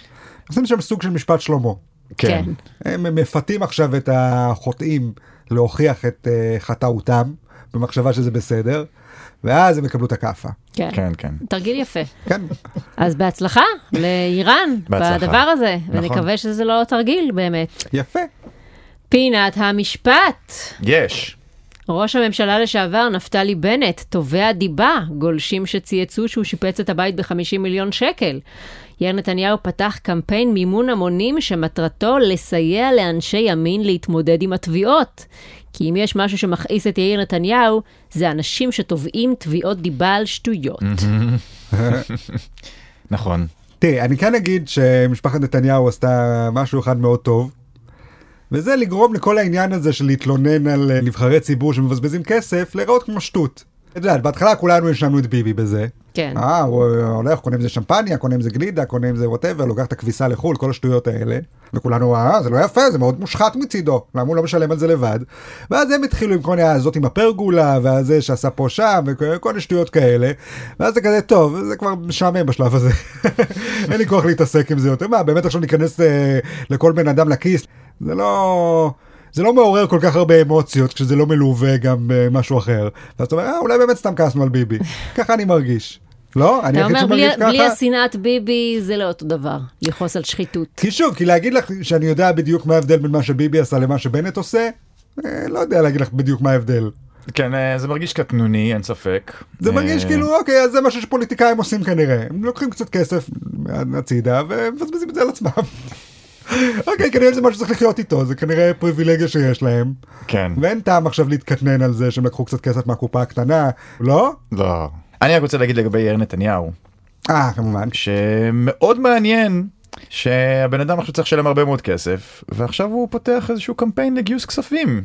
עושים שם סוג של משפט שלמה. כן. כן. הם מפתים עכשיו את החוטאים להוכיח את אה, חטאותם, במחשבה שזה בסדר, ואז הם יקבלו את הכאפה. כן. כן, כן. תרגיל יפה. כן, אז בהצלחה לאיראן בהצלחה. בדבר הזה, נכון. ונקווה שזה לא תרגיל באמת. יפה. פינת המשפט. יש. ראש הממשלה לשעבר נפתלי בנט תובע דיבה, גולשים שצייצו שהוא שיפץ את הבית ב-50 מיליון שקל. יאיר נתניהו פתח קמפיין מימון המונים שמטרתו לסייע לאנשי ימין להתמודד עם התביעות. כי אם יש משהו שמכעיס את יאיר נתניהו, זה אנשים שתובעים תביעות דיבה על שטויות. נכון. תראי, אני כן אגיד שמשפחת נתניהו עשתה משהו אחד מאוד טוב, וזה לגרום לכל העניין הזה של להתלונן על אה, נבחרי ציבור שמבזבזים כסף, להיראות כמו שטות. את יודעת, בהתחלה כולנו האשמנו את ביבי בזה. כן. אה, הוא הולך, קונה עם זה שמפניה, קונה עם זה גלידה, קונה עם זה ווטאבר, לוקח את הכביסה לחו"ל, כל השטויות האלה. וכולנו, אה, זה לא יפה, זה מאוד מושחת מצידו, למה הוא לא משלם על זה לבד? ואז הם התחילו עם כל מיני, הזאת עם הפרגולה, והזה שעשה פה שם, וכל מיני שטויות כאלה. ואז זה כזה, טוב, זה כבר משעמם בשלב הזה. אין לי כוח להתעסק עם זה יותר. מה, באמת עכשיו ניכנס אה, לכל בן אדם לכיס? זה לא... זה לא מעורר כל כך הרבה אמוציות כשזה לא מלווה גם במשהו אחר. ואז אתה אומר, אה, אולי באמת סתם כעסנו על ביבי. ככה אני מרגיש. לא? אני אתה היחיד אומר, בלי, שמרגיש בלי ככה? השנאת ביבי זה לא אותו דבר, לכעוס על שחיתות. כי שוב, כי להגיד לך שאני יודע בדיוק מה ההבדל בין מה שביבי עשה למה שבנט עושה, אה, לא יודע להגיד לך בדיוק מה ההבדל. כן, אה, זה מרגיש קטנוני, אין ספק. זה מרגיש אה, כאילו, אוקיי, אז זה משהו שפוליטיקאים עושים כנראה. הם לוקחים קצת כסף הצידה ומבזבזים את זה על עצמם. אוקיי, כנראה זה משהו שצריך לחיות איתו, זה כנראה פריבילגיה שיש להם. כן. ואין טעם עכשיו להתקטנן על זה שהם לקחו קצת כסף מהקופה הקטנה, לא? לא. אני רק רוצה להגיד לגבי יאיר נתניהו, אה, כמובן. שמאוד מעניין שהבן אדם עכשיו צריך לשלם הרבה מאוד כסף, ועכשיו הוא פותח איזשהו קמפיין לגיוס כספים.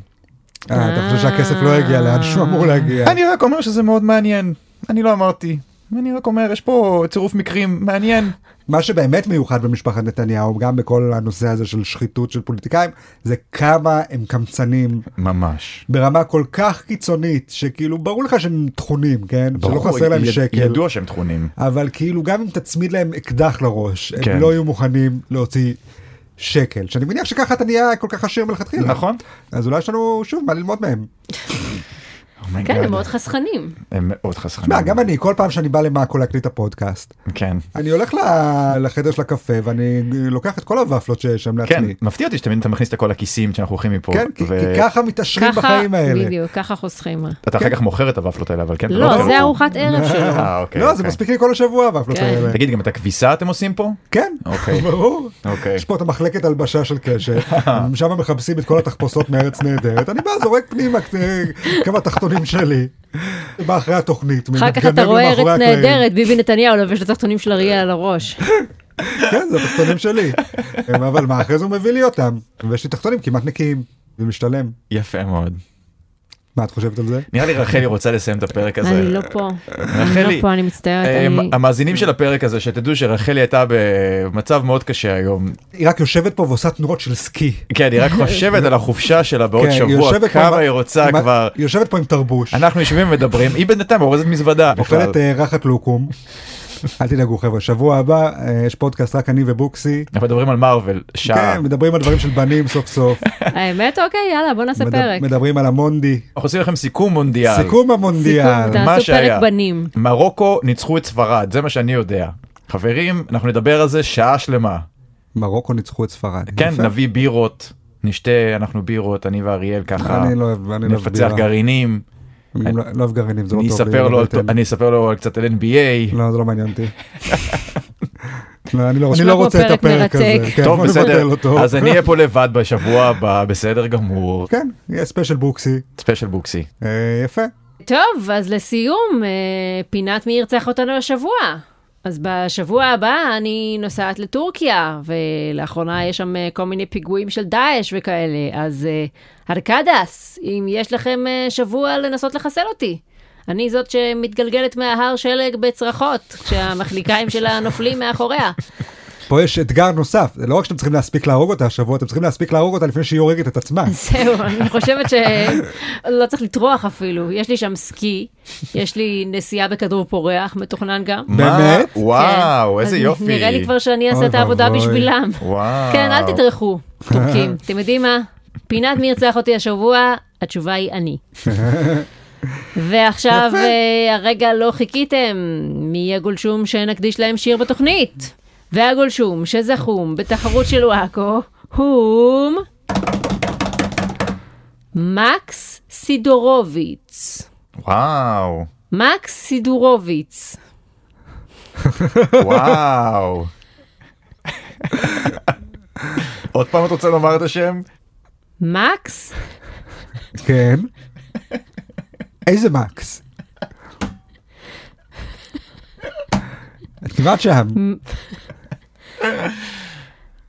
אה, אתה חושב שהכסף לא הגיע לאן שהוא אמור להגיע? אני רק אומר שזה מאוד מעניין. אני לא אמרתי. אני רק אומר, יש פה צירוף מקרים מעניין. מה שבאמת מיוחד במשפחת נתניהו, גם בכל הנושא הזה של שחיתות של פוליטיקאים, זה כמה הם קמצנים ממש. ברמה כל כך קיצונית, שכאילו ברור לך שהם טחונים, כן? שלא ברור, חסר להם יד- שקל. ידוע שהם טחונים. אבל כאילו גם אם תצמיד להם אקדח לראש, הם כן. לא יהיו מוכנים להוציא שקל. שאני מניח שככה אתה נהיה כל כך עשיר מלכתחילה. נכון. אז אולי יש לנו שוב מה ללמוד מהם. Oh my God. כן, הם מאוד חסכנים. הם מאוד חסכנים. מה, גם אני, כל פעם שאני בא למאקו להקליט את הפודקאסט, כן. אני הולך ל- לחדר של הקפה ואני לוקח את כל הוואפלות שיש שם כן, לעצמי. מפתיע אותי שתמיד אתה מכניס את הכל לכיסים שאנחנו הולכים מפה. כן, כי ככה מתעשרים ככה, בחיים האלה. בדיוק, ככה חוסכים. אתה אחר כך מוכר את הוואפלות האלה, אבל כן. לא, נותן זה אותו. ארוחת ערב שלו. אה, אוקיי. לא, זה אוקיי. מספיק לי כל השבוע הוואפלות כן. האלה. תגיד, גם את הכביסה אתם עושים פה? כן, אוקיי. ברור. אוקיי. יש פה את המחלקת הלבשה של קשת, שם מכבסים את כל התחפושות מארץ נהדרת, אני בא, זורק פנימה אה, כמה תחתונים שלי, בא אחרי התוכנית, אחר כך אתה רואה ארץ. נהדרת, ביבי נתניהו לובש את התחתונים של אריאל על הראש. כן, זה התחתונים שלי. אבל מה, אחרי זה הוא מביא לי אותם, ויש לי תחתונים כמעט נקיים, זה משתלם. יפה מאוד. מה את חושבת על זה? נראה לי רחלי רוצה לסיים את הפרק הזה. אני לא פה. אני רחלי, לא פה, אני מצטערת. אה, אני- המאזינים של הפרק הזה שתדעו שרחלי הייתה במצב מאוד קשה היום. היא רק יושבת פה ועושה תנועות של סקי. כן, היא רק חושבת על החופשה שלה בעוד כן, שבוע, כמה היא רוצה כבר. היא יושבת פה עם תרבוש, אנחנו יושבים ומדברים, היא בינתיים אורזת מזוודה. אוכלת אה, רחת לוקום. אל תדאגו חבר'ה, שבוע הבא אה, יש פודקאסט רק אני ובוקסי. אנחנו מדברים על מארוול, שעה. כן, מדברים על דברים של בנים סוף סוף. האמת, אוקיי, יאללה, בוא נעשה פרק. מדברים על המונדי. אנחנו עושים לכם סיכום מונדיאל. סיכום המונדיאל. תעשו שהיה. פרק בנים. מרוקו ניצחו את ספרד, זה מה שאני יודע. חברים, אנחנו נדבר על זה שעה שלמה. מרוקו ניצחו את ספרד. כן. נביא בירות, נשתה אנחנו בירות, אני ואריאל ככה, אני לא אוהב, אני לא אוהב. נפצח בירה. גרעינים, אני לא לא אוהב גרעינים, זה לא אני טוב. אני אספר לו קצת על NBA. לא, זה לא מעניין אותי. לא, אני לא אני לא רוצה את פרק הפרק הזה. כן, טוב בסדר. אז אני אהיה פה לבד בשבוע הבא, בסדר גמור. כן, יהיה ספיישל בוקסי. ספיישל בוקסי. אה, יפה. טוב, אז לסיום, אה, פינת מי ירצח אותנו השבוע. אז בשבוע הבא אני נוסעת לטורקיה, ולאחרונה יש שם אה, כל מיני פיגועים של דאעש וכאלה, אז uh, ארקדס, אם יש לכם uh, שבוע לנסות לחסל אותי. אני זאת שמתגלגלת מההר שלג בצרחות, כשהמחליקיים שלה נופלים מאחוריה. פה יש אתגר נוסף, זה לא רק שאתם צריכים להספיק להרוג אותה השבוע, אתם צריכים להספיק להרוג אותה לפני שהיא הורגת את עצמה. זהו, אני חושבת שלא צריך לטרוח אפילו. יש לי שם סקי, יש לי נסיעה בכדור פורח, מתוכנן גם. באמת? וואו, כן. איזה אז יופי. נראה לי כבר שאני אעשה את העבודה. בשבילם. וואו. כן, אל תטרחו, טורקים. אתם יודעים מה? פינת מי ירצח אותי השבוע, התשובה היא אני. ועכשיו. אה, הרגע לא חיכיתם, מי הגולשום שנקדיש להם שיר בתוכנית? והגולשום שזכום בתחרות של וואקו, הום... מקס סידורוביץ. וואו, מקס סידורוביץ. וואו. עוד פעם את רוצה לומר את השם? מקס כן. איזה מקס? את כמעט שם.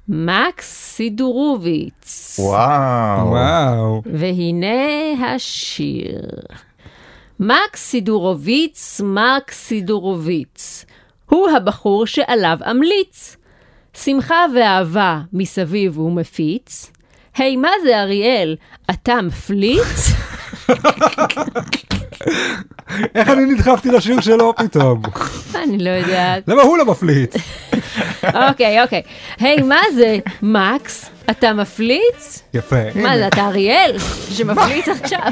מקס סידורוביץ. וואו. וואו. והנה השיר. מקס סידורוביץ, מקס סידורוביץ. הוא הבחור שעליו אמליץ. שמחה ואהבה מסביב הוא מפיץ. היי, מה זה אריאל? אתה מפליץ? איך אני נדחפתי לשיר שלו פתאום? אני לא יודעת. למה הוא לא מפליץ? אוקיי, אוקיי. היי, מה זה? מקס? אתה מפליץ? יפה. מה זה, אתה אריאל? שמפליץ עכשיו?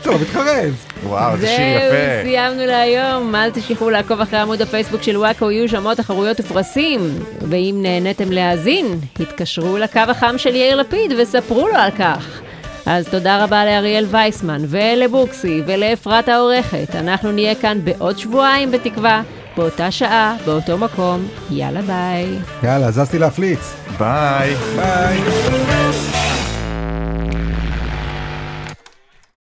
אתה לא מתחרז. וואו, איזה שיר זהו, יפה. סיימנו להיום. אל תשכחו לעקוב אחרי עמוד הפייסבוק של וואקו, יהיו שם עוד תחרויות ופרסים. ואם נהניתם להאזין, התקשרו לקו החם של יאיר לפיד וספרו לו על כך. אז תודה רבה לאריאל וייסמן, ולבוקסי, ולאפרת העורכת. אנחנו נהיה כאן בעוד שבועיים בתקווה, באותה שעה, באותו מקום. יאללה ביי. יאללה, זזתי להפליץ. ביי. ביי.